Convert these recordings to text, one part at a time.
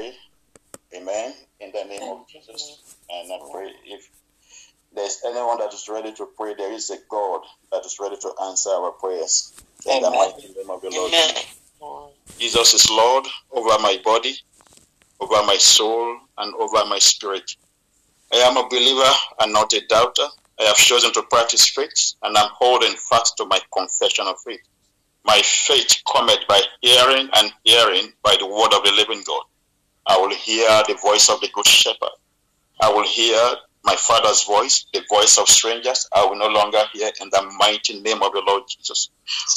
pray, Amen, in the name of Jesus. And I pray if there's anyone that is ready to pray, there is a God that is ready to answer our prayers. In the mighty name of the Lord. Jesus is Lord over my body, over my soul, and over my spirit. I am a believer and not a doubter. I have chosen to practice faith, and I'm holding fast to my confession of faith. My faith cometh by hearing, and hearing by the word of the living God. I will hear the voice of the good shepherd. I will hear my father's voice, the voice of strangers, I will no longer hear in the mighty name of the Lord Jesus.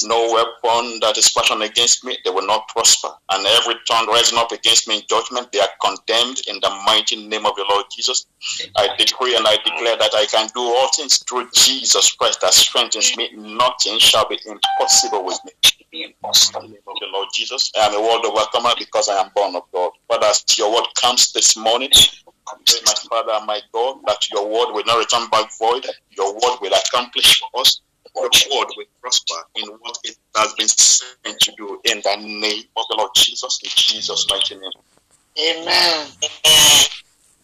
No weapon that is fashioned against me, they will not prosper. And every tongue rising up against me in judgment, they are condemned in the mighty name of the Lord Jesus. I decree and I declare that I can do all things through Jesus Christ that strengthens me. Nothing shall be impossible with me. Impossible in the name of the Lord Jesus. I am a world overcomer because I am born of God. But as your word comes this morning, Pray, my Father and my God, that your word will not return back void. Your word will accomplish for us. Your word will prosper in what it has been sent to do. In the name of the Lord Jesus, in Jesus' mighty name. Amen.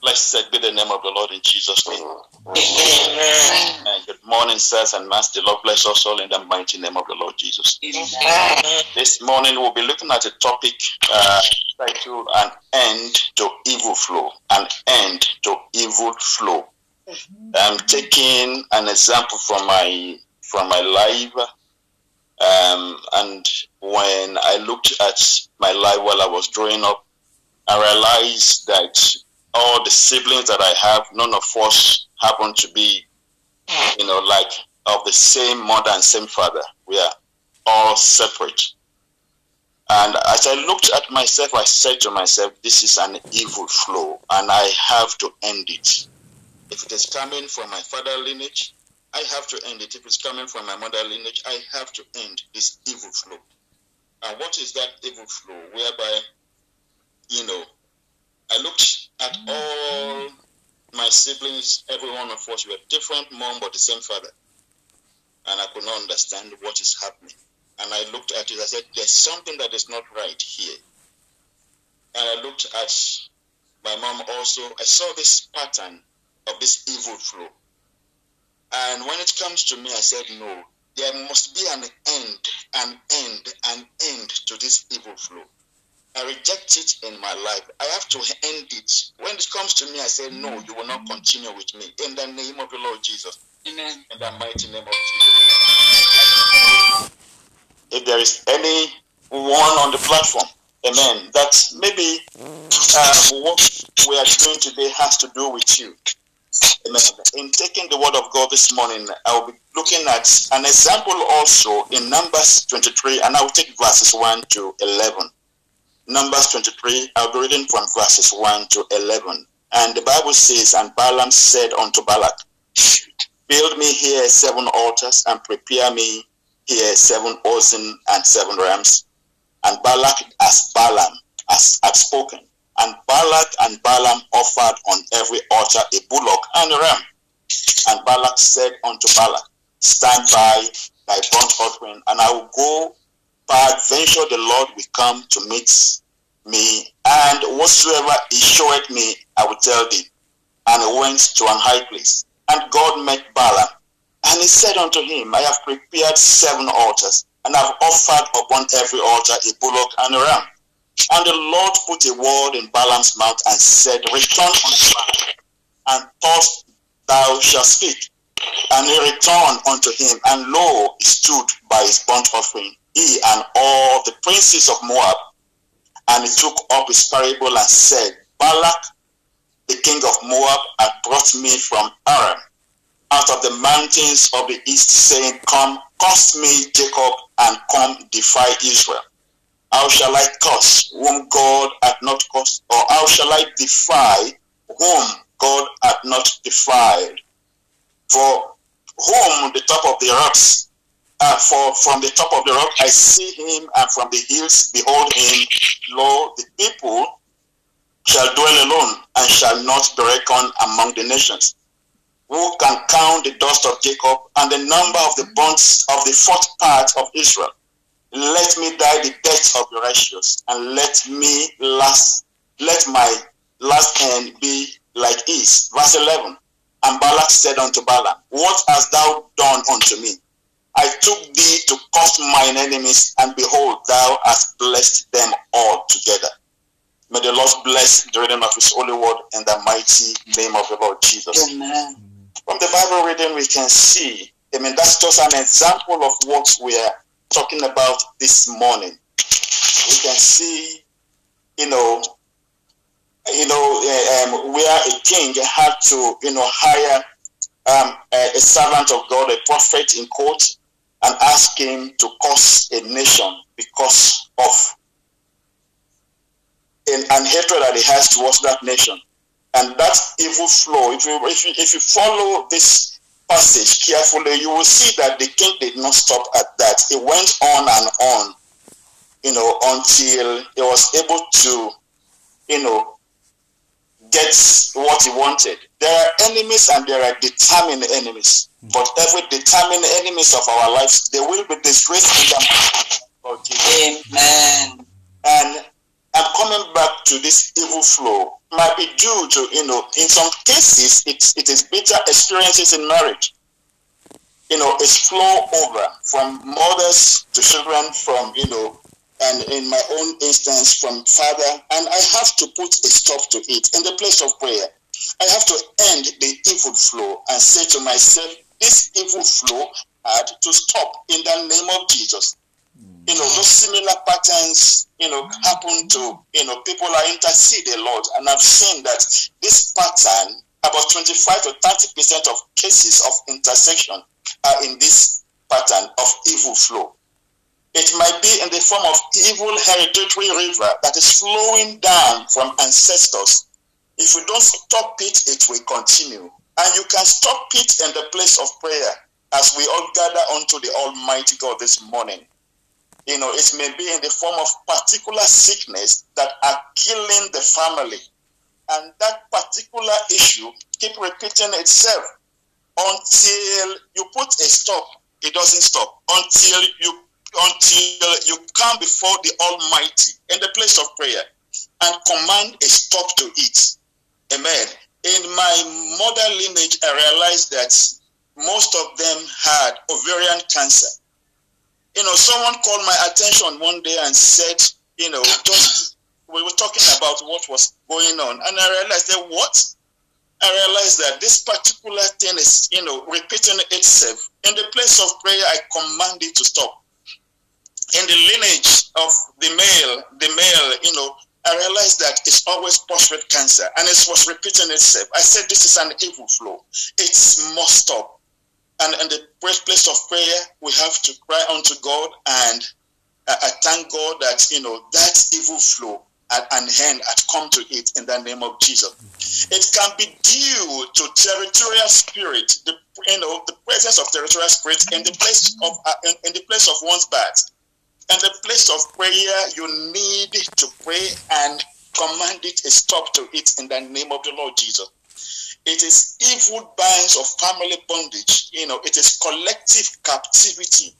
Blessed be the name of the Lord in Jesus' name. Amen. And good morning, sirs and masters. The Lord bless us all in the mighty name of the Lord Jesus. Amen. This morning we'll be looking at a topic uh, titled "An End to Evil Flow." An end to evil flow. I'm taking an example from my from my life, um, and when I looked at my life while I was growing up, I realized that all the siblings that I have, none of us happen to be, you know, like of the same mother and same father. We are all separate. And as I looked at myself, I said to myself, this is an evil flow, and I have to end it. If it is coming from my father lineage, I have to end it. If it's coming from my mother lineage, I have to end this evil flow. And what is that evil flow? Whereby, you know, I looked at mm. all my siblings, every one of us were different mom but the same father. And I could not understand what is happening. And I looked at it, I said, there's something that is not right here. And I looked at my mom also, I saw this pattern of this evil flow. And when it comes to me, I said, no, there must be an end, an end, an end to this evil flow. I reject it in my life. I have to end it. When it comes to me, I say, No, you will not continue with me. In the name of the Lord Jesus. Amen. In the mighty name of Jesus. If there is any one on the platform, amen, that maybe um, what we are doing today has to do with you. Amen. In taking the word of God this morning, I will be looking at an example also in Numbers 23, and I will take verses 1 to 11. Numbers 23, I'll be reading from verses 1 to 11. And the Bible says, And Balaam said unto Balak, Build me here seven altars, and prepare me here seven oxen and seven rams. And Balak, as Balaam as had spoken. And Balak and Balaam offered on every altar a bullock and a ram. And Balak said unto Balak, Stand by thy burnt offering, and I will go peradventure the Lord will come to meet me, and whatsoever he showeth me, I will tell thee. And he went to an high place, and God met Balaam, and he said unto him, I have prepared seven altars, and have offered upon every altar a bullock and a ram. And the Lord put a word in Balaam's mouth and said, Return unto Balaam, and thus thou shalt speak. And he returned unto him, and lo, he stood by his burnt offering, he and all the princes of Moab. And he took up his parable and said, Balak, the king of Moab, had brought me from Aram, out of the mountains of the east, saying, Come, curse me, Jacob, and come defy Israel. How shall I curse whom God hath not cursed, or how shall I defy whom God hath not defied? For whom the top of the rocks uh, for from the top of the rock I see him, and from the hills behold him. Lo, the people shall dwell alone, and shall not be reckoned among the nations. Who can count the dust of Jacob and the number of the bones of the fourth part of Israel? Let me die the death of the righteous, and let me last. Let my last end be like east. Verse 11. And Balak said unto Balaam, What hast thou done unto me? I took thee to curse mine enemies, and behold, thou hast blessed them all together. May the Lord bless the reading of his holy word in the mighty name of the Lord Jesus. Amen. From the Bible reading, we can see, I mean, that's just an example of what we are talking about this morning. We can see, you know, you know, uh, um, where a king had to, you know, hire um, a, a servant of God, a prophet in court, and ask him to curse a nation because of an, an hatred that he has towards that nation. And that evil flow, if you, if you, if you follow this passage carefully, you will see that the king did not stop at that. He went on and on, you know, until he was able to, you know, get what he wanted. There are enemies and there are determined enemies. Hmm. But every determined enemies of our lives, they will be disgraced in the of Jesus. Amen. And I'm coming back to this evil flow. Might be due to, you know, in some cases, it's, it is bitter experiences in marriage. You know, it's flow over from mothers to children, from, you know, and in my own instance, from father. And I have to put a stop to it in the place of prayer. I have to end the evil flow and say to myself, this evil flow had to stop in the name of Jesus you know, those similar patterns, you know, happen to, you know, people are intercede a lot. And I've seen that this pattern, about 25 to 30% of cases of intercession are in this pattern of evil flow. It might be in the form of evil hereditary river that is flowing down from ancestors. If we don't stop it, it will continue. And you can stop it in the place of prayer as we all gather unto the Almighty God this morning you know, it may be in the form of particular sickness that are killing the family. And that particular issue keep repeating itself until you put a stop. It doesn't stop until you until you come before the Almighty in the place of prayer and command a stop to it. Amen. In my mother lineage, I realized that most of them had ovarian cancer you know, someone called my attention one day and said, you know, just we were talking about what was going on, and I realized that what I realized that this particular thing is, you know, repeating itself. In the place of prayer, I command it to stop. In the lineage of the male, the male, you know, I realized that it's always prostate cancer, and it was repeating itself. I said this is an evil flow. It must stop. And in the place of prayer, we have to cry unto God and uh, I thank God that, you know, that evil flow at, and hand had come to it in the name of Jesus. It can be due to territorial spirit, the, you know, the presence of territorial spirit in the place of uh, in, in the place of one's birth. In the place of prayer, you need to pray and command it a stop to it in the name of the Lord Jesus. It is evil binds of family bondage. You know, it is collective captivity.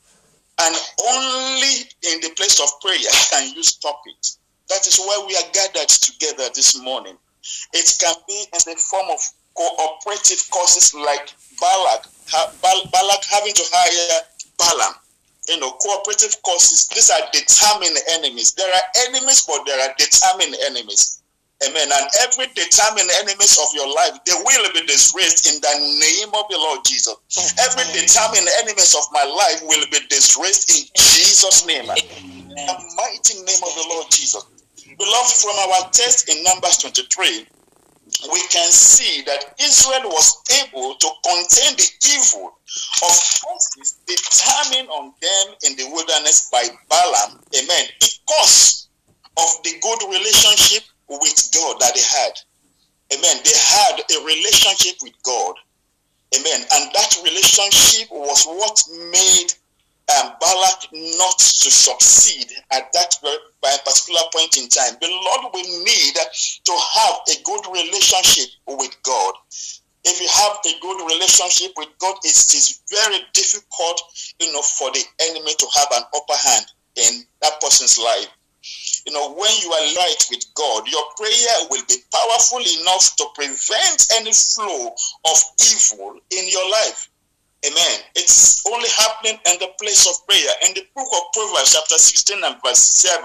And only in the place of prayer can you stop it. That is why we are gathered together this morning. It can be in the form of cooperative causes like Balak, Balak having to hire Balaam. You know, cooperative causes. These are determined enemies. There are enemies, but there are determined enemies. Amen. And every determined enemies of your life, they will be disgraced in the name of the Lord Jesus. Every determined enemies of my life will be disgraced in Jesus' name. The mighty name of the Lord Jesus. Beloved, from our text in Numbers 23, we can see that Israel was able to contain the evil of forces determined on them in the wilderness by Balaam. Amen. Because of the good relationship with God that they had. Amen. They had a relationship with God. Amen. And that relationship was what made um, Balak not to succeed at that by a particular point in time. The Lord will need to have a good relationship with God. If you have a good relationship with God, it is very difficult, you know, for the enemy to have an upper hand in that person's life. you know, when you are right with God, your prayer will be powerful enough to prevent any flow of evil in your life. Amen. It's only happening in the place of prayer. In the book of Proverbs, chapter 16 and verse 7,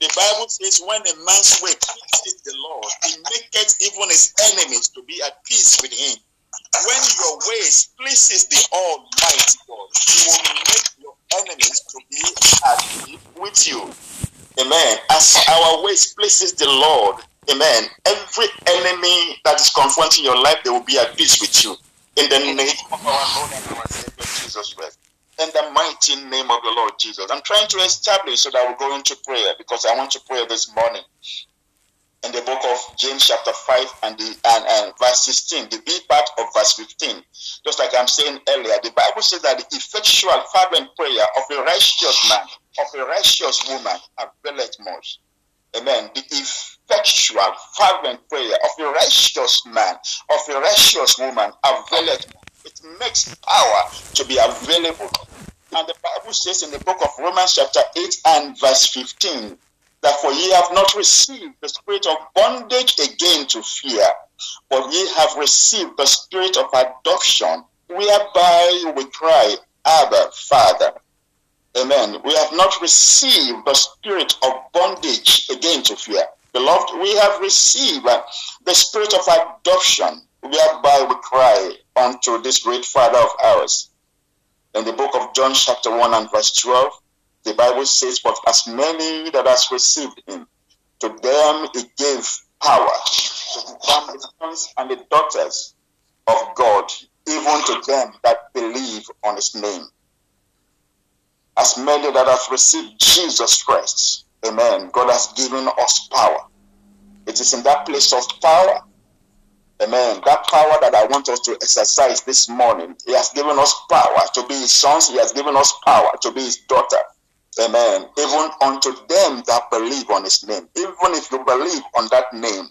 the Bible says, When a man's way pleases the Lord, he maketh even his enemies to be at peace with him. When your ways pleases the Almighty God, he will make your enemies to be at peace with you. Amen. As our ways pleases the Lord, amen. Every enemy that is confronting your life, they will be at peace with you. In the name of our Lord and our Savior Jesus Christ. In the mighty name of the Lord Jesus. I'm trying to establish so that we go into prayer because I want to pray this morning. In the book of James, chapter 5 and, the, and, and verse 16, the B part of verse 15. Just like I'm saying earlier, the Bible says that the effectual fervent prayer of a righteous man, of a righteous woman, availeth much. Amen. The effectual, fervent prayer of a righteous man, of a righteous woman, availeth. It makes power to be available. And the Bible says in the book of Romans, chapter 8 and verse 15, that for ye have not received the spirit of bondage again to fear, but ye have received the spirit of adoption, whereby we cry, Abba, Father. Amen. We have not received the spirit of bondage again to fear. Beloved, we have received uh, the spirit of adoption, whereby we cry unto this great Father of ours. In the book of John, chapter 1 and verse 12, the Bible says, But as many that has received him, to them he gave power to become the sons and the daughters of God, even to them that believe on his name as many that have received Jesus Christ. Amen. God has given us power. It is in that place of power. Amen. That power that I want us to exercise this morning. He has given us power to be his sons. He has given us power to be his daughter. Amen. Even unto them that believe on his name. Even if you believe on that name,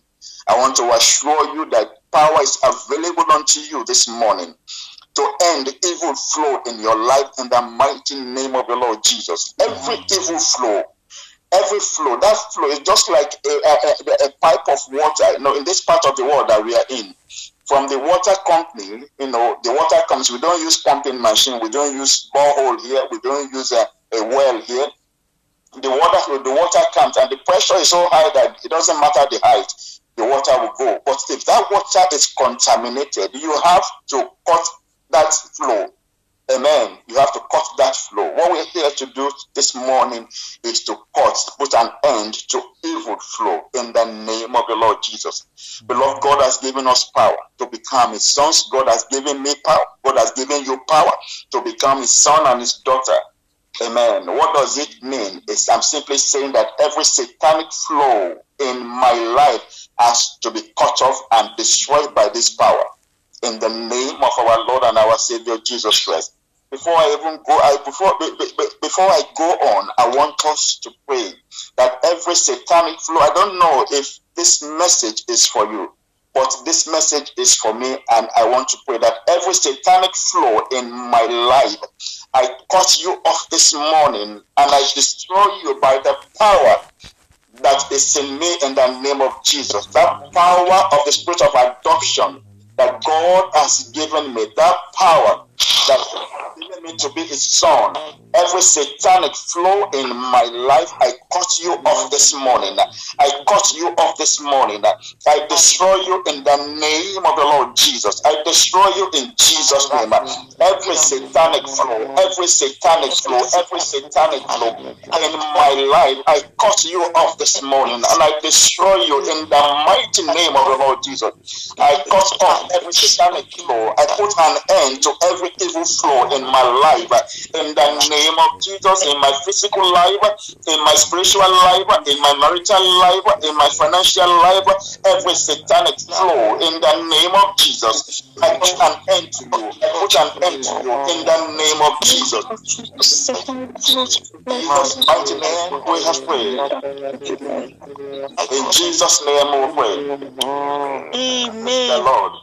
I want to assure you that power is available unto you this morning to end evil flow in your life in the mighty name of the Lord Jesus. Every evil flow, every flow, that flow is just like a, a, a, pipe of water. You know, in this part of the world that we are in, from the water company, you know, the water comes. We don't use pumping machine. We don't use borehole here. We don't use a, a well here. The water, the water comes, and the pressure is so high that it doesn't matter the height. The water will go. But if that water is contaminated, you have to cut that flow. Amen. You have to cut that flow. What we're here to do this morning is to cut, put an end to evil flow in the name of the Lord Jesus. Beloved, God has given us power to become his sons. God has given me power. God has given you power to become his son and his daughter. Amen. What does it mean? It's, I'm simply saying that every satanic flow in my life has to be cut off and destroyed by this power in the name of our Lord and our Savior Jesus Christ. Before I even go, I before before I go on, I want us to pray that every satanic flow. I don't know if this message is for you, but this message is for me, and I want to pray that every satanic flow in my life, I cut you off this morning, and I destroy you by the power that is in me in the name of Jesus. That power of the spirit of adoption that God has given me, that power that given me to be his son. Every satanic flow in my life, I cut you off this morning. I cut you off this morning. I destroy you in the name of the Lord Jesus. I destroy you in Jesus' name. Every satanic flow, every satanic flow, every satanic flow in my life, I cut you off this morning and I destroy you in the mighty name of the Lord Jesus. I cut off every satanic flow. I put an end to every evil flow in my life. In the name of Jesus, in my physical life, in my spiritual life, in my marital life, in my financial life, every satanic flow, in the name of Jesus, I put an end to you. I put an end to you in the name of Jesus. Jesus' mighty name, we have prayed. In Jesus' name, we pray. Amen. The Lord.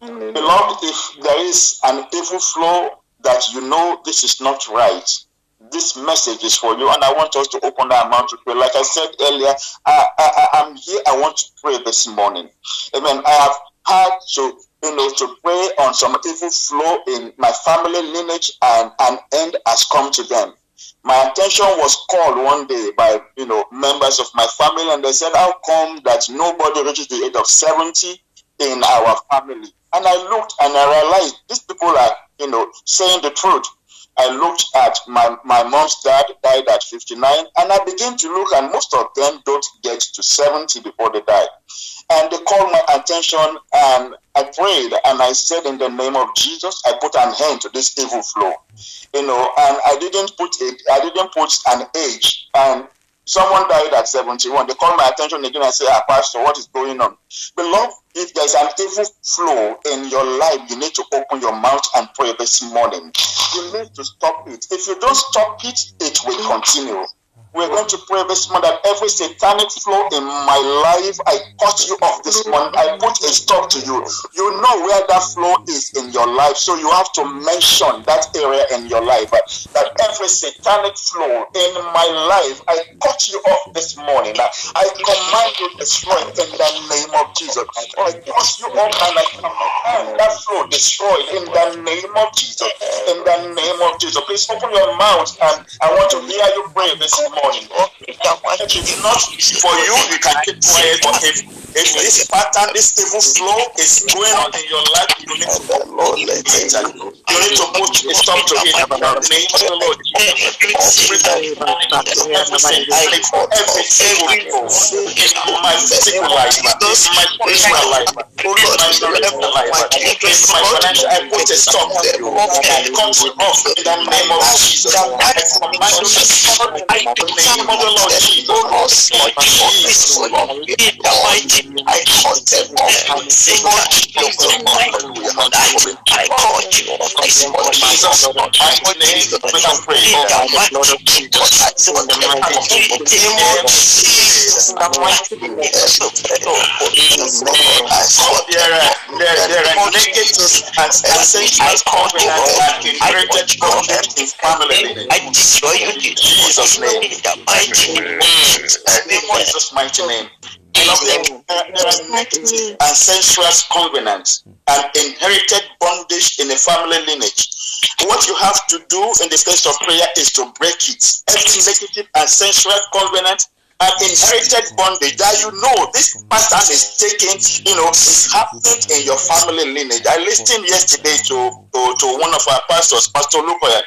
Beloved, if there is an evil flow that you know this is not right, this message is for you, and I want us to open our mouth to pray. Like I said earlier, I, I, I'm here. I want to pray this morning. Amen. I have had to, you know, to pray on some evil flow in my family lineage, and an end has come to them. My attention was called one day by, you know, members of my family, and they said, "How come that nobody reaches the age of 70 in our family?" And I looked and I realized these people are, you know, saying the truth. I looked at my, my mom's dad died at 59, and I began to look, and most of them don't get to 70 before they die. And they called my attention, and I prayed, and I said, In the name of Jesus, I put an end to this evil flow. You know, and I didn't put it, I didn't put an age. And someone died at 71. They called my attention again and said, ah, Pastor, what is going on? Beloved, if there's an evil flow in your life, you need to open your mouth and pray this morning. You need to stop it. If you don't stop it, it will continue. We're going to pray this morning that every satanic flow in my life, I cut you off this morning. I put a stop to you. You know where that flow is in your life, so you have to mention that area in your life. That every satanic flow in my life, I cut you off this morning. I command you destroy in the name of Jesus. I cut you off and I command that flow destroyed in the name of Jesus. In the name of Jesus. Please open your mouth and I want to hear you pray this morning morning. Oh, if it's not for you, you can keep quiet. But if, if this pattern, this evil flow is going on in your life, you need to put You need to put a stop to it. Name the Lord. Every evil in my physical life, in my personal life, in my spiritual life, in my financial, I put a stop to. It comes off in the name of Jesus. I command you to stop name of the Lord Jesus. Lord Jesus, in the mighty, I call them off. Sing that. I call you off this morning. Jesus, I call you we can pray. In the mighty, Jesus, I say what the mighty name of Jesus. The mighty name of Jesus. There are, there, there are negatives and essential covenants that inherited from in family. I destroy you in Jesus' name the mighty name. In Jesus' mighty name. Beloved, there are negative and sensuous covenants and inherited bondage in a family lineage. What you have to do in the place of prayer is to break it. Every negative and sensuous covenant an inherited bondage that you know this pattern is taking, you know, is happening in your family lineage. I listened yesterday to, to, to one of our pastors, Pastor Lukoya,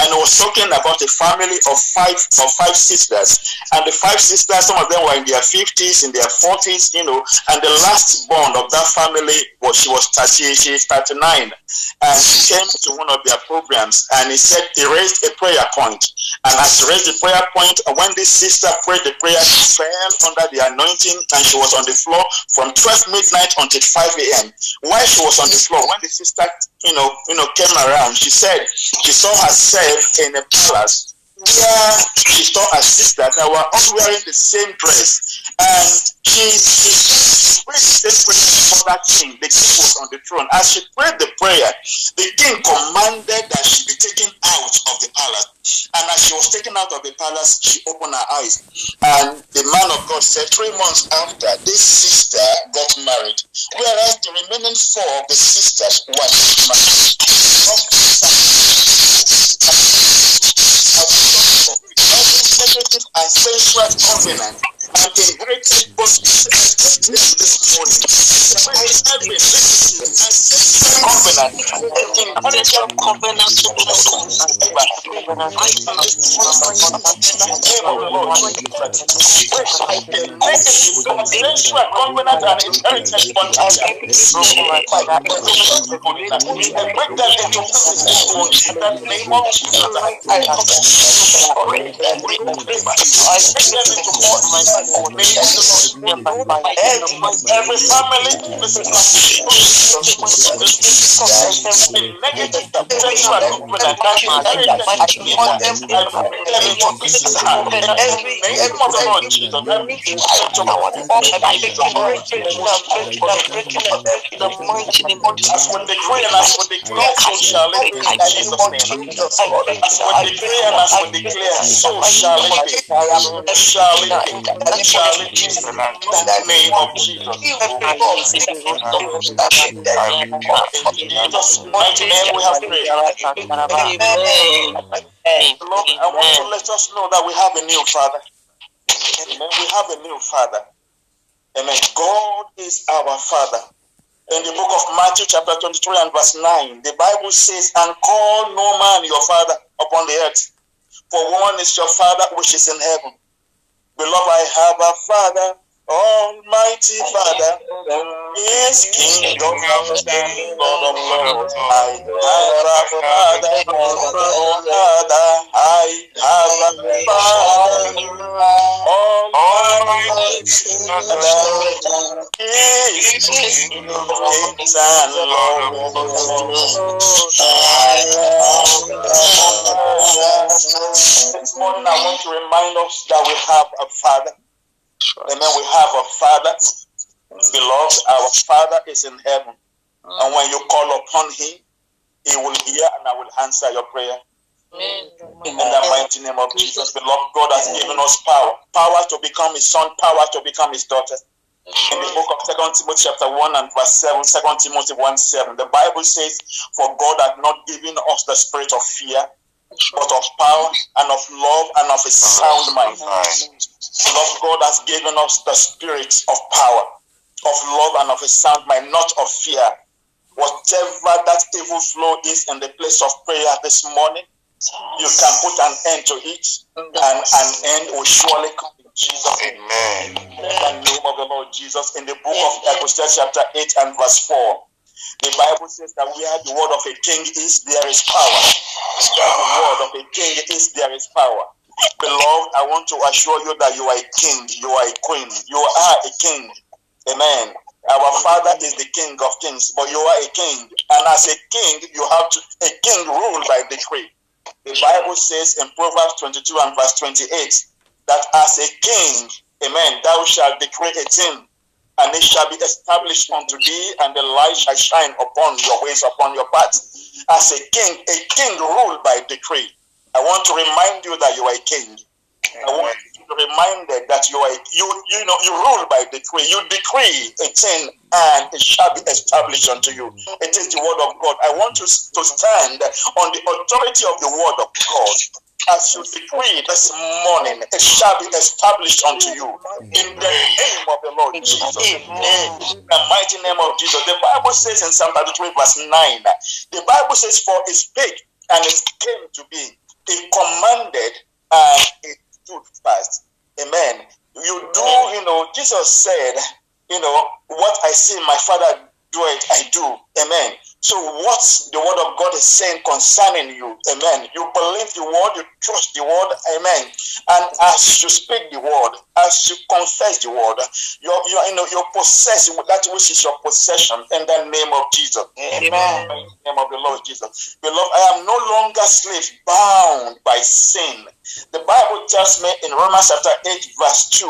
and he was talking about a family of five of five sisters. And the five sisters, some of them were in their 50s, in their 40s, you know, and the last born of that family was she was 30, she is 39. And she came to one of their programs and he said he raised a prayer point. And as he raised the prayer point, when this sister prayed the prayer, she fell under the anointing and she was on the floor from 12 midnight until 5 a.m. While she was on the floor, when the sister, you know, you know, came around, she said she saw herself in a palace she saw her sister that were all wearing the same dress. And she, she prayed the same prayer for that king. The king was on the throne. As she prayed the prayer, the king commanded that she be taken out of the palace. And as she was taken out of the palace, she opened her eyes. And the man of God said, three months after, this sister got married. Whereas the remaining four of the sisters were married negative and sensual covenant and inherited this morning. Every negative and sensual covenant inherited covenant to Negative sensual covenant and inherited bondage. Break that into pieces in the name of Jesus. I Every family, and we shall and. In the name of Jesus. In Jesus' mighty name we have prayed. Lord, I want to let us know that we have a new Father. Amen. We have a new Father. Amen. God is our Father. In the book of Matthew, chapter 23 and verse 9, the Bible says, And call no man your Father upon the earth, for one is your Father which is in heaven. Beloved, I have a Father Almighty Father is King of kings, Lord of lords. I have a Father, Father, I have a Father. Almighty Father is King of kings and Lord of lords. This morning I want to remind us that we have a Father. Amen. We have a Father. Beloved, our Father is in heaven. And when you call upon Him, He will hear and I will answer your prayer. Amen. In the mighty name of Jesus, beloved, God has given us power. Power to become His son, power to become His daughter. In the book of Second Timothy chapter 1 and verse 7, 2 Timothy 1 7, the Bible says, For God hath not given us the spirit of fear, but of power and of love and of a sound mind. Lord God has given us the spirit of power, of love and of a sound mind, not of fear. Whatever that evil flow is in the place of prayer this morning, you can put an end to it, and an end will surely come in Jesus' name. Amen. In the name of the Lord Jesus, in the book of Ecclesiastes chapter 8 and verse 4, the Bible says that where the word of a king is, there is power. Where the word of a king is, there is power. Beloved, I want to assure you that you are a king, you are a queen, you are a king. Amen. Our father is the king of kings, but you are a king. And as a king, you have to, a king rule by decree. The Bible says in Proverbs 22 and verse 28 that as a king, amen, thou shalt decree a thing, and it shall be established unto thee, and the light shall shine upon your ways, upon your paths. As a king, a king ruled by decree. I want to remind you that you are a king. I want you to be reminded that you are you you know you rule by decree. You decree a thing and it shall be established unto you. It is the word of God. I want to, to stand on the authority of the word of God. As you decree this morning, it shall be established unto you in the name of the Lord Jesus. In the mighty name of Jesus. The Bible says in Psalm 33, verse 9, the Bible says, For it spake and it came to be. It commanded and it stood fast. Amen. You do, you know, Jesus said, you know, what I see my father do it, I do. Amen. So what the word of God is saying concerning you, amen. You believe the word, you trust the word, amen. And as you speak the word, as you confess the word, you you know you possess that which is your possession in the name of Jesus. Amen. In the name of the Lord Jesus. Beloved, I am no longer slave bound by sin. The Bible tells me in Romans chapter 8, verse 2,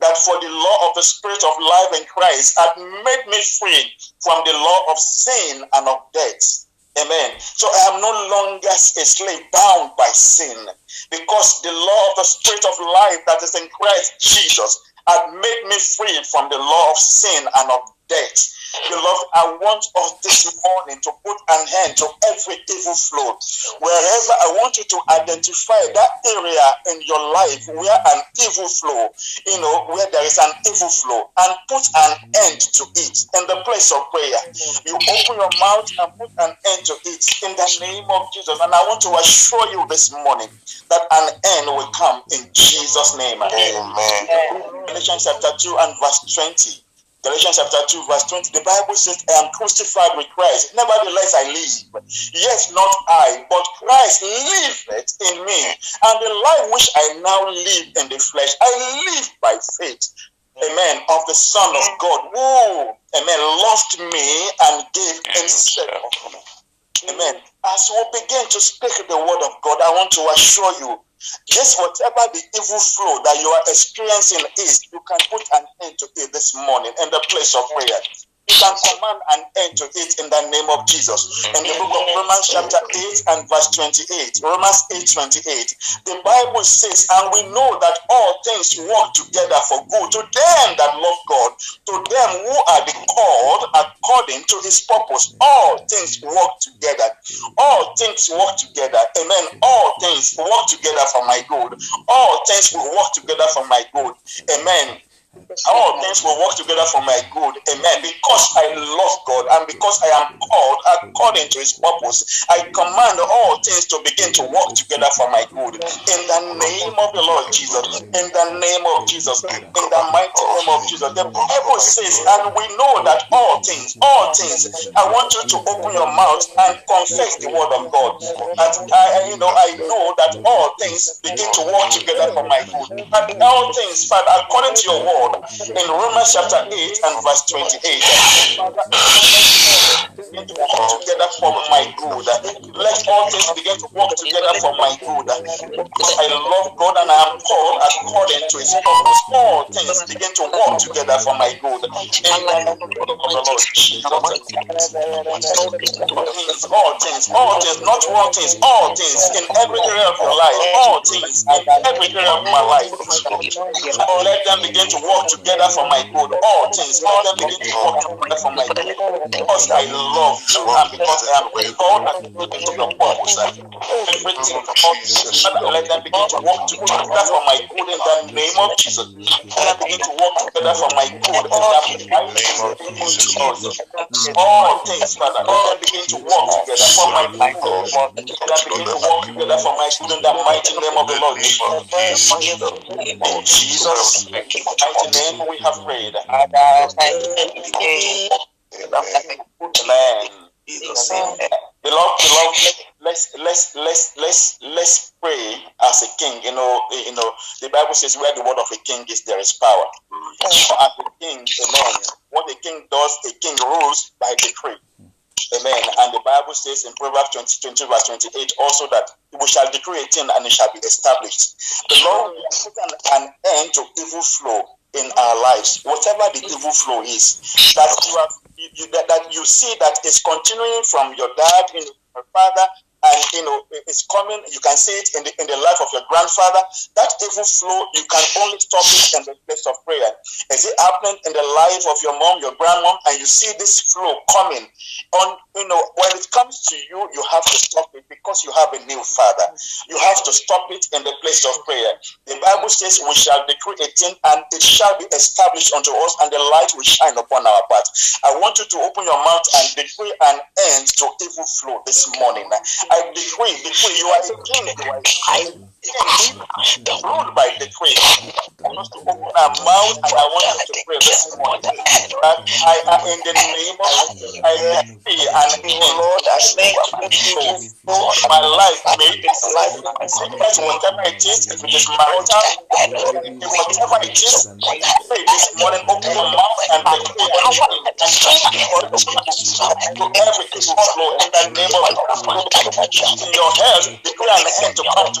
that for the law of the Spirit of life in Christ had made me free from the law of sin and of death. Amen. So I am no longer a slave bound by sin because the law of the Spirit of life that is in Christ Jesus had made me free from the law of sin and of death. Beloved, I want us this morning to put an end to every evil flow. Wherever I want you to identify that area in your life where an evil flow, you know, where there is an evil flow, and put an end to it in the place of prayer. You open your mouth and put an end to it in the name of Jesus. And I want to assure you this morning that an end will come in Jesus' name. Amen. Galatians chapter 2 and verse 20. Galatians chapter 2, verse 20, the Bible says, I am crucified with Christ. Nevertheless, I live. Yet not I, but Christ liveth in me. And the life which I now live in the flesh, I live by faith. Amen. Of the Son of God, who, amen, loved me and gave himself. Amen. As we begin to speak the word of God, I want to assure you this whatever the evil flow that you are experiencing is, you can put an end to it this morning in the place of prayer. You can command an end to it in the name of Jesus. In the book of Romans, chapter 8 and verse 28, Romans 8 28, the Bible says, And we know that all things work together for good to them that love God, to them who are the called according to his purpose. All things work together. All things work together. Amen. All things work together for my good. All things will work together for my good. Amen. All things will work together for my good. Amen. Because I love God and because I am called according to his purpose, I command all things to begin to work together for my good. In the name of the Lord Jesus. In the name of Jesus. In the mighty name of Jesus. The Bible says, and we know that all things, all things, I want you to open your mouth and confess the word of God. That I, you know, I know that all things begin to work together for my good. And all things, Father, according to your word in Romans chapter 8 and verse 28 begin to together for my good. Let all things begin to work together for my good. Because I love God and I am called according to his purpose. All things begin to work together for my good. Jesus. All things, all things, not one things, all things in every area of your life, all things in every area of my life. Let them begin to work together for my good. All things, all them begin to work together for my good. Because I love you and because I am called according to your purpose. Everything, Father, let them begin to work together for my good in the name of Jesus. Let them begin to work together for my good in the name of Jesus. All things, Father, let them begin to work together for my good. Let them begin to work together for my good in the mighty name of the Lord. In Jesus' mighty name we have prayed. Amen. Beloved, beloved, let's let's let's let's let's pray as a king. You know, you know, the Bible says where the word of a king is, there is power. So as a king, amen. What a king does, a king rules by decree. Amen. And the Bible says in Proverbs 20, 20 verse 28 also that we shall decree a thing and it shall be established. The Lord will put an, an end to evil flow in our lives, whatever the evil flow is, that you have you, you, that, that you see that is continuing from your dad, you know, your father, and you know it's coming. You can see it in the in the life of your grandfather. That evil flow, you can only stop it in the place of prayer. Is it happening in the life of your mom, your grandmom, and you see this flow coming on? You know, when it comes to you, you have to stop it because you have a new father. You have to stop it in the place of prayer. The Bible says, "We shall decree a thing, and it shall be established unto us, and the light will shine upon our path." I want you to open your mouth and decree an end to evil flow this morning. I decree, decree, you are a king, The rule by decree. I want to open our mouth and I want us to pray this morning. I am in the name of I decree and Lord, I make my life made this life. Sickness, whatever it is, if it is marital, whatever it is, pray this morning, open your mouth and decree to every evil flow in the name of in your head, decree an end to come to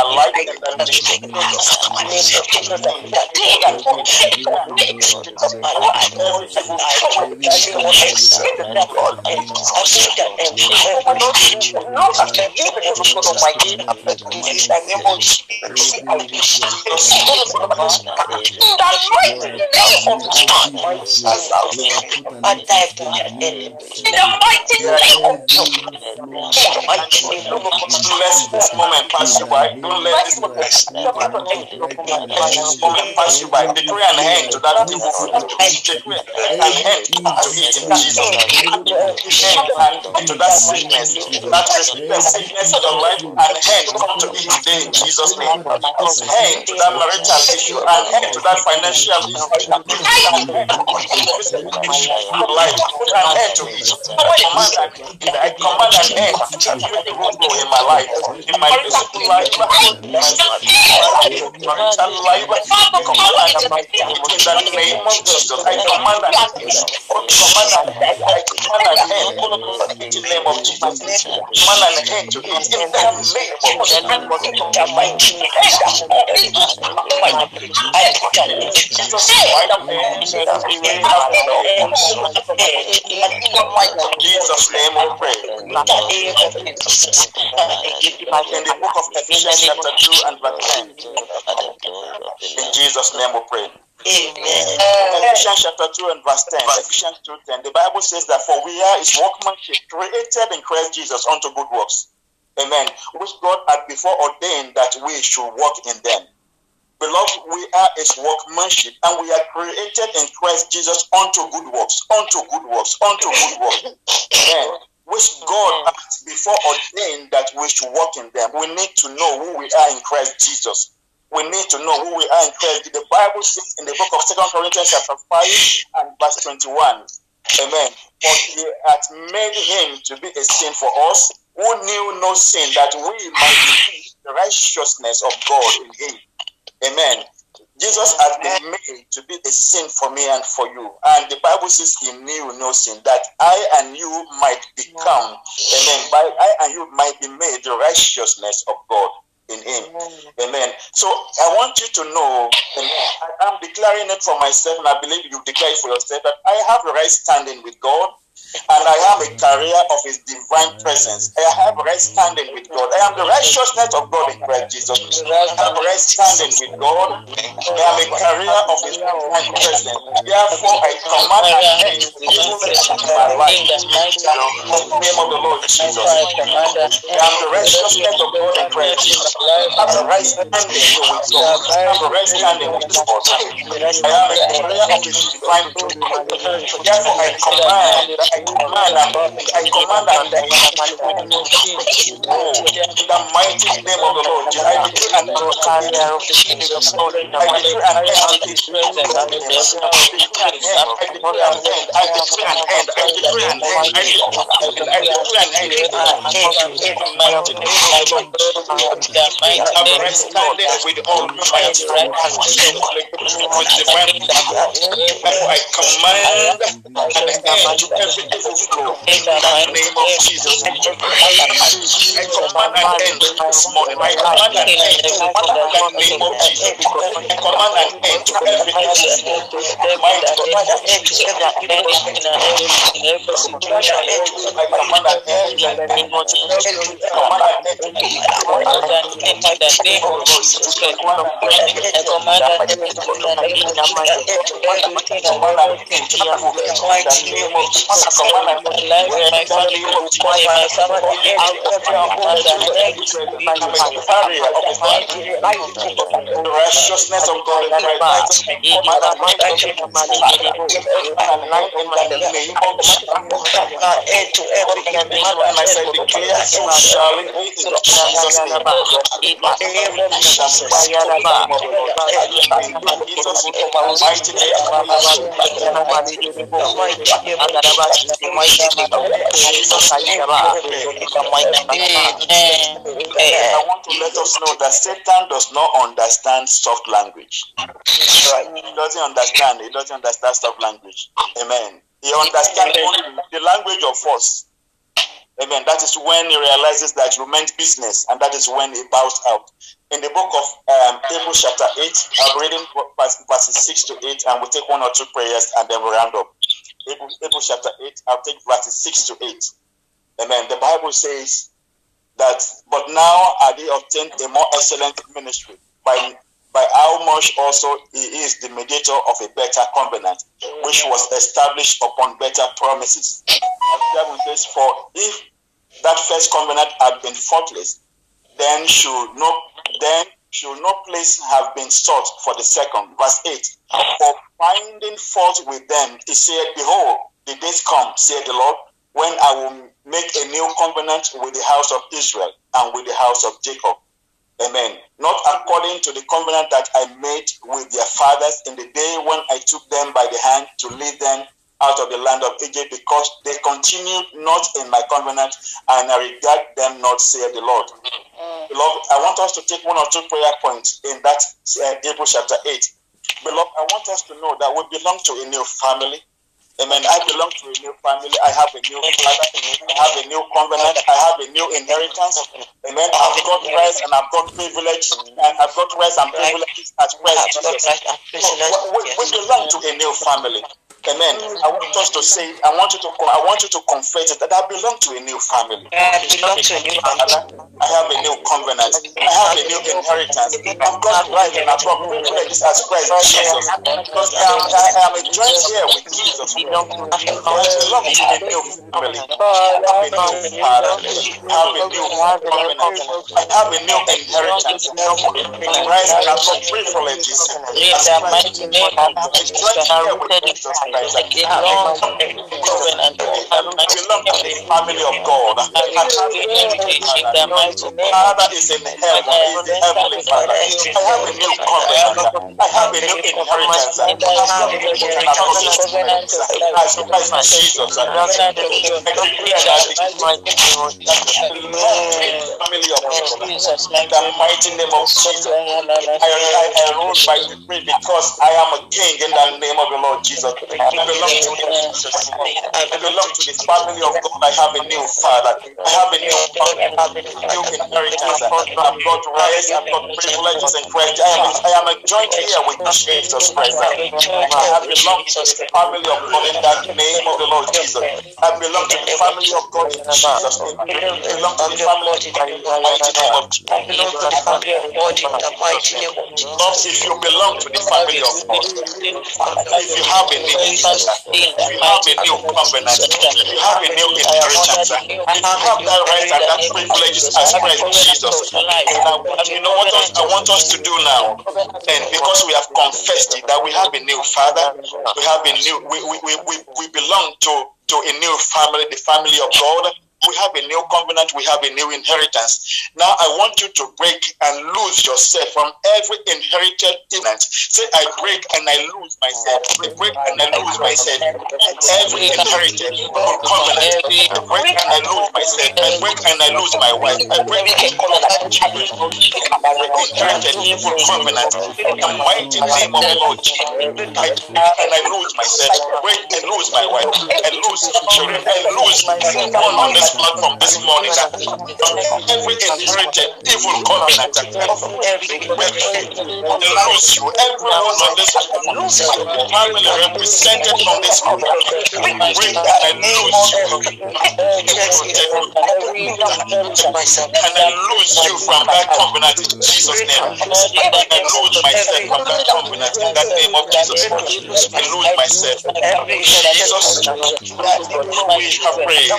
my life that you take note of my name, take note of that day that makes my life. I want to see what is in the devil and also that I want to know that I live in the foot of my name and the name of Jesus. I will in the mighty name of God, I die to their enemies. The mighty name of God, the mighty name of God. Let's this moment pass you. Don't you by. End to that end to Jesus'. End to that sickness, that sickness in life, and end come to today in Jesus' name. End to that marital issue, and end to that financial issue. End to. I command roadblock in my life, in my life, marital life. In the name of Jesus. Command an end in the name of Jesus. In the name of Jesus' name we pray. In the book of Ephesians chapter 2 and verse 10. In Jesus' name we pray. Amen. Ephesians chapter 2 and verse 10. Ephesians 2 10. The Bible says that for we are his workmanship created in Christ Jesus unto good works. Amen. Which God had before ordained that we should walk in them. Beloved, we are his workmanship and we are created in Christ Jesus unto good works, unto good works, unto good works. Amen. Which God mm. has before ordained that we should walk in them. We need to know who we are in Christ Jesus. We need to know who we are in Christ. The Bible says in the book of Second Corinthians chapter 5 and verse 21. Amen. For he hath made him to be a sin for us who knew no sin, that we might be the righteousness of God in him. Amen. Jesus has been made to be a sin for me and for you. And the Bible says he knew no sin, that I and you might become, amen, by I and you might be made the righteousness of God in him. Amen. So I want you to know, amen, I am declaring it for myself, and I believe you declare it for yourself, that I have a right standing with God and I am a carrier of his divine presence. I have right standing with God. I am the righteousness of God in Christ Jesus. I have right standing with God. I am a carrier of his divine presence. Therefore, I command an end to evil in my life. In the name of the Lord Jesus. I am the righteousness of God in Christ Jesus. I have the right standing with God. I have the right standing with God. I am a carrier of his divine presence. Therefore, I command I command I command and in the mighty name of the Lord. I decree and I decree and I decree an end. I decree an end. I decree an end. I decree an end. I decree an end. In the mighty name of the Lord. I'm responding with all my I command an end to every evil flow in the name of Jesus. I command an end this morning. I command an end in the name of Jesus. I command an end to every evil flow. My God, I command an end in the name of Jesus. I command an end in the name of Jesus. I command an end in the name of Jesus. The righteousness of God in my life. to every and I said, declare so shall it be in Jesus' name. Jesus, mighty I want to let us know that Satan does not understand soft language. He doesn't understand. He doesn't understand soft language. Amen. He understands only the language of force. Amen. That is when he realizes that you meant business, and that is when he bows out. In the book of um, Hebrews chapter 8, I'm reading verses 6 to 8, and we'll take one or two prayers and then we'll round up. Hebrews chapter 8, I'll take verses 6 to 8. Amen. The Bible says that, but now are they obtained a more excellent ministry by by how much also he is the mediator of a better covenant, which was established upon better promises. Says, for if that first covenant had been faultless, then should no then should no place have been sought for the second. Verse 8. For finding fault with them, he said, Behold, the days come, said the Lord, when I will make a new covenant with the house of Israel and with the house of Jacob. Amen. Not according to the covenant that I made with their fathers in the day when I took them by the hand to lead them out of the land of Egypt, because they continued not in my covenant, and I regard them not, said the Lord. Beloved, I want us to take one or two prayer points in that uh, Hebrews chapter 8. Beloved, I want us to know that we belong to a new family. Amen. I belong to a new family. I have a new father. I have a new covenant. I have a new inheritance. Amen. I've got rights and I've got privilege. And I've got rights and privileges as Christ Jesus. We, we belong to a new family. Amen. I want us to say, I want you to, I want you to confess it that I belong to a new family. I belong to a new family. I have a new covenant. I have a new inheritance. I've got rights and I've got privileges as Christ Jesus. Because I am, I am a joint here with Jesus. I belong to a new family. I have a new father. I have a new covenant. I have a new inheritance. And I've got privileges. In the mighty name of Jesus, I am rooted in Christ. I belong to a covenant. I belong to the family of God. Father is in heaven, is the heavenly Father. I have a new covenant. I have a new inheritance. I have a new covenant. As Christ Jesus. I declare that the family of God. In the mighty name of Jesus. I, I, I rule by decree because I am a king in the name of the Lord Jesus. I belong to Jesus. I belong to the family of God. I have a new father. I have a new family, new inheritance. I've got rights. I've got privileges in Christ. I am, I am a joint here with Jesus Christ. I have belonged to the family of God in the name of the Lord Jesus. I belong to the family of God in Jesus' I belong to the family of God in the mighty name of Jesus. I belong to the family of God in the mighty name of Jesus. If you belong to the family of God, if you have a you have a new covenant, you have a new inheritance, you have that right and that privilege as Christ Jesus, and you know what else I want us to do now, and because we have confessed it that we have a new Father, we have a new, we we, we, we, we belong to to a new family, the family of God. We have a new covenant, we have a new inheritance. Now I want you to break and lose yourself from every inherited image. Say, I break and I lose myself. I break and I lose myself. Every inherited covenant. I break and I lose myself. I break and I lose my wife. I break and I lose inherited evil covenant. In the mighty name of the Lord Jesus. I break and I lose myself. I break and lose my wife. I lose children. I lose everyone on this platform this morning. Every inherited evil covenant. I lose you. Everyone on this family represented on this break and I lose you. And I lose you from that covenant in Jesus' name. I lose myself from that covenant in the name of Jesus. I lose myself. Jesus, we have prayed.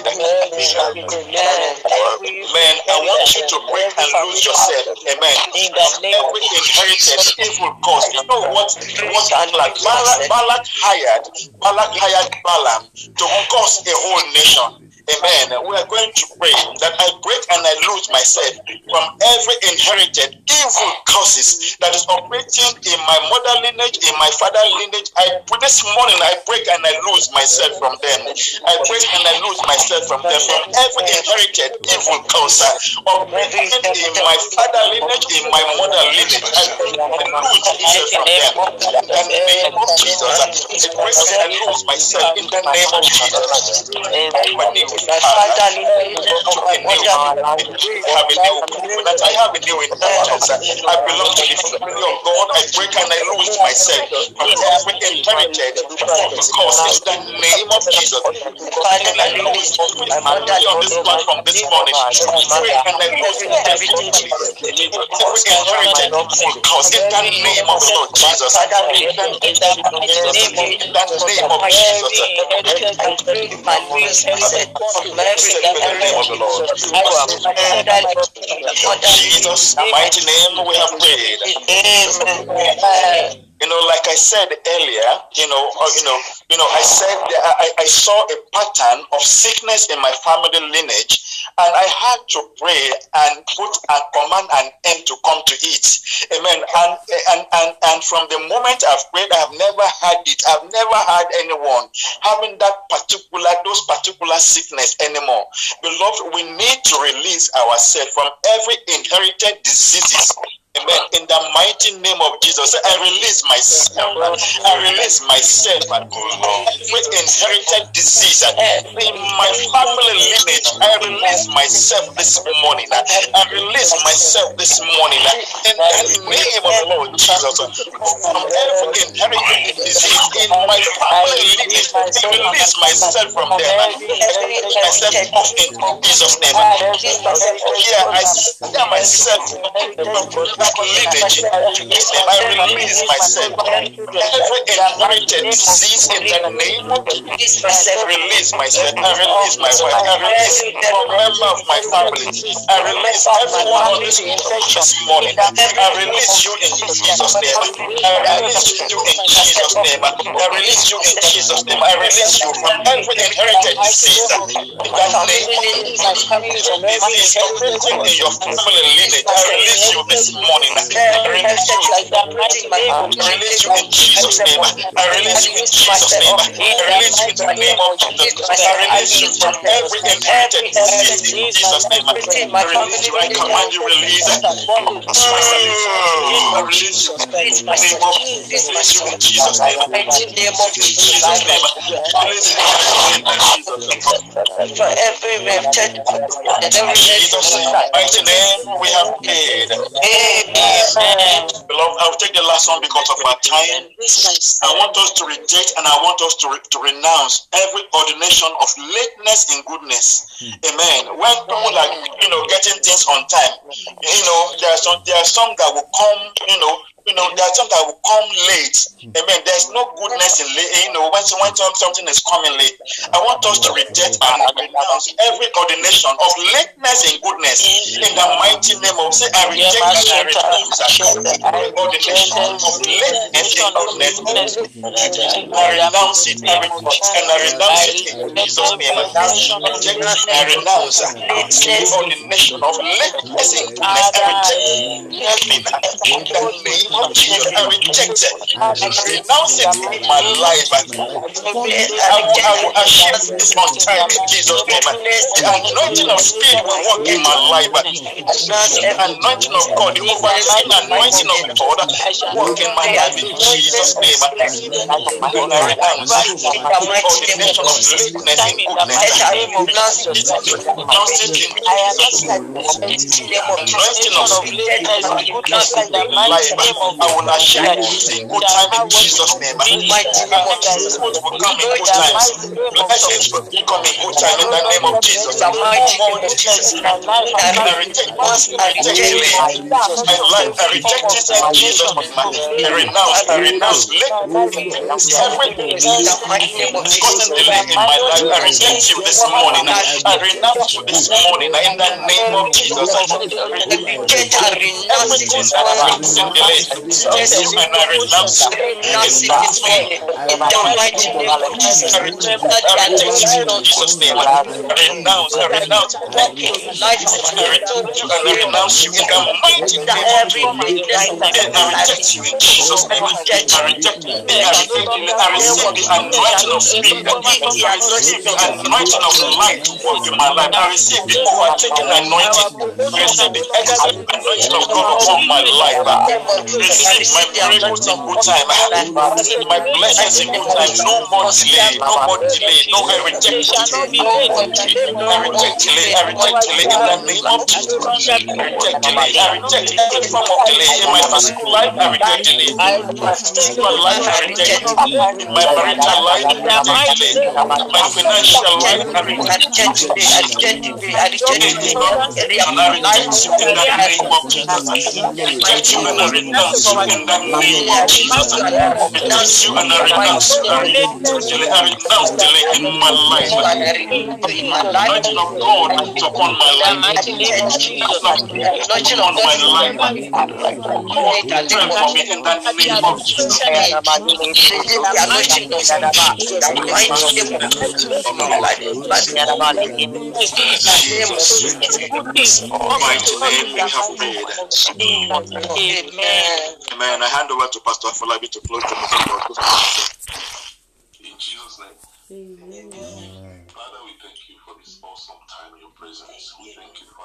Man, I want you to break and lose yourself. Amen. Every inherited evil cause. You know what? What Balak, Balak, Balak hired, Balak hired Balaam to curse a whole nation. Amen. We are going to pray that I break and I lose myself from every inherited evil causes that is operating in my mother lineage, in my father lineage. I this morning I break and I lose myself from them. I break and I lose myself from them from every inherited evil cause operating in my father lineage, in my mother lineage. I break and lose myself from them. In the name of Jesus, I break and I lose myself in the name of Jesus. My name have a new. I have a new inheritance. I belong to the family of God. I break and I lose myself from every inherited because in the name of Jesus. And I lose my family on this platform this morning. Break and I lose every inherited because in the name of the Lord Jesus. In the name of Jesus. In the name of the Lord. In Jesus' mighty name we have prayed. Amen. You know, like I said earlier, you know, or, you know, you know, I said that I, I saw a pattern of sickness in my family lineage, and I had to pray and put and command an end to come to it. Amen. And and and, and from the moment I've prayed, I've never had it. I've never had anyone having that particular those particular sickness anymore. Beloved, we need to release ourselves from every inherited diseases Amen. In the mighty name of Jesus, I release myself. I release myself with inherited disease in my family lineage. I release myself this morning. I release myself this morning in the name of the Lord Jesus from every inherited disease in my family lineage. I release myself from them. I release myself in Jesus' name. Here I see myself that lineage. Listen, I release myself. Every inherited disease in the name of Jesus. I release myself. I release my wife. I release one member of my family. I release everyone on this this morning. I release you in Jesus' name. I release you in Jesus' name. I release you in Jesus' name. I release you from every inherited disease in that name. Disease operating in your family lineage. I release you this morning. I release you. I release you in Jesus' name. I release you in Jesus' name. I release you in the name of Jesus. I release you from every inherited disease in Jesus' name. I release you. I command you release. I release you in the name of Jesus' name. In Jesus' name. Jesus' name. For every reptile, In Jesus' mighty name we have prayed. Amen. Beloved, I'll take the last one because of our time. I want us to reject and I want us to, re- to renounce every ordination of lateness in goodness. Hmm. Amen. When people are, you know, getting things on time, you know, there are some there are some that will come, you know, you know, there are some that will come late. Amen. There's no goodness in late, you know, when, when some- something is coming late. I want us to reject and renounce every coordination of lateness and goodness in the mighty name of say I reject and I renounce every ordination of lateness in goodness. I renounce it, I reject and I renounce it in Jesus' name. I reject and I renounce every ordination of lateness in goodness. I reject it in the name I reject it and renounce it in my life. I will, I will achieve this on time in Jesus' name. The anointing of spirit will work in my life. The anointing of God, the overseeing anointing of God, work in my life in Jesus' name. I renounce life. I will achieve this in good time in Jesus' name. Good will come in good time. Blessings will come in good time in the name of Jesus. No more diseases. I reject I reject. My life, I reject it in Jesus' name. I renounce, I renounce every causing delay in my life. I reject you this morning. I renounce you this morning in the name of Jesus. I reject everything that in delay. And I renounce it in Jesus' name. I reject you in Jesus'. I renounce, I renounce, I reject you I renounce you in the mighty of Jesus. I reject you in Jesus'. I reject you. I receive the of. I receive the anointing of light to work in my. I receive the overtaking anointing. I receive the excellent anointing of God upon my life. Receive my miracles in good time. Receive my blessings in good time. No more delay. No more delay. No, I reject delay. I reject delay. I reject delay in the name of Jesus. I reject delay. I reject every form of delay in my physical life. I reject delay. In my spiritual life, I reject delay. In my marital life, I reject delay. In my financial life, I reject delay. And I reject you in the name of Jesus. I reject you and I renounce you Jesus. My life. Amen. Amen. I hand over to Pastor Falabi to close the meeting. In Jesus' name. Amen. Father, we thank you for this awesome time in your presence. We thank you for